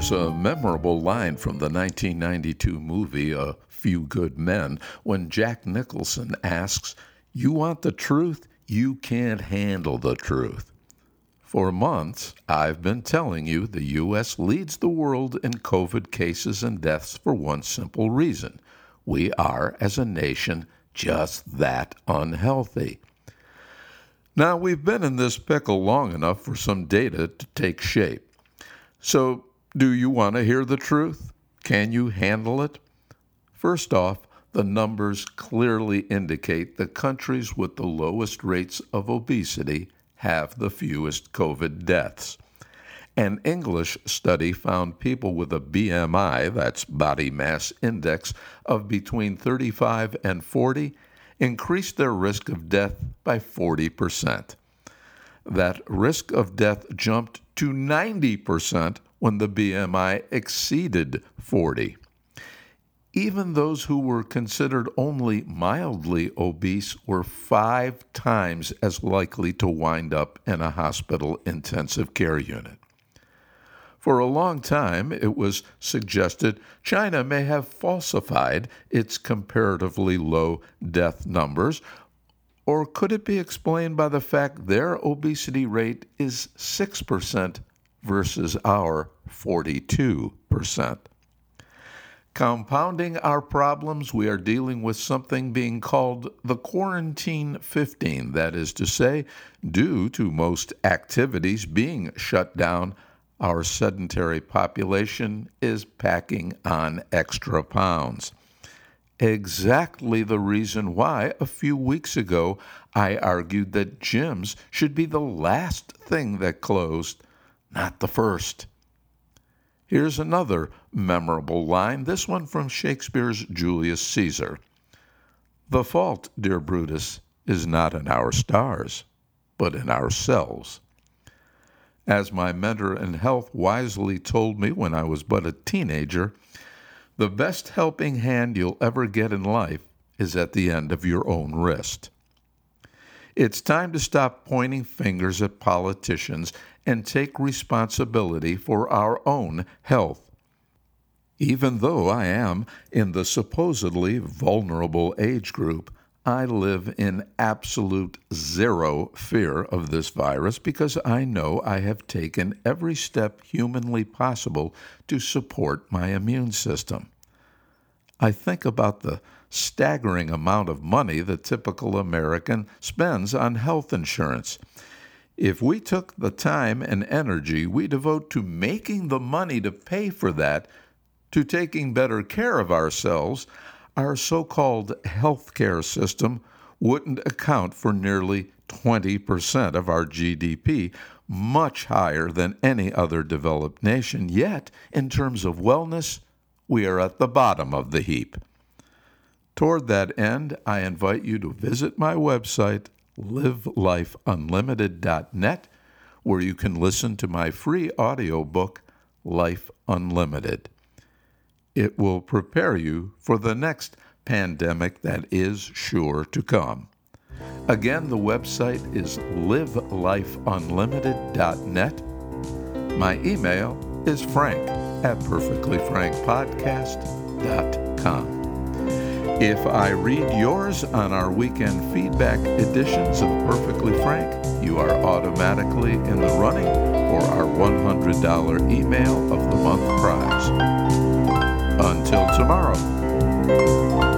There's a memorable line from the 1992 movie A Few Good Men when Jack Nicholson asks, You want the truth? You can't handle the truth. For months, I've been telling you the U.S. leads the world in COVID cases and deaths for one simple reason we are, as a nation, just that unhealthy. Now, we've been in this pickle long enough for some data to take shape. So, do you want to hear the truth? Can you handle it? First off, the numbers clearly indicate the countries with the lowest rates of obesity have the fewest COVID deaths. An English study found people with a BMI, that's body mass index, of between 35 and 40 increased their risk of death by 40%. That risk of death jumped to 90% when the BMI exceeded 40. Even those who were considered only mildly obese were five times as likely to wind up in a hospital intensive care unit. For a long time, it was suggested China may have falsified its comparatively low death numbers, or could it be explained by the fact their obesity rate is 6% versus our 42%. Compounding our problems, we are dealing with something being called the quarantine 15. That is to say, due to most activities being shut down, our sedentary population is packing on extra pounds. Exactly the reason why a few weeks ago I argued that gyms should be the last thing that closed not the first. Here's another memorable line, this one from Shakespeare's Julius Caesar. The fault, dear Brutus, is not in our stars, but in ourselves. As my mentor in health wisely told me when I was but a teenager, the best helping hand you'll ever get in life is at the end of your own wrist. It's time to stop pointing fingers at politicians and take responsibility for our own health. Even though I am in the supposedly vulnerable age group, I live in absolute zero fear of this virus because I know I have taken every step humanly possible to support my immune system. I think about the staggering amount of money the typical American spends on health insurance. If we took the time and energy we devote to making the money to pay for that, to taking better care of ourselves, our so called health care system wouldn't account for nearly 20% of our GDP, much higher than any other developed nation. Yet, in terms of wellness, we are at the bottom of the heap. Toward that end, I invite you to visit my website, livelifeunlimited.net, where you can listen to my free audiobook, Life Unlimited. It will prepare you for the next pandemic that is sure to come. Again, the website is livelifeunlimited.net. My email is frank at perfectlyfrankpodcast.com. If I read yours on our weekend feedback editions of Perfectly Frank, you are automatically in the running for our $100 email of the month prize. Until tomorrow.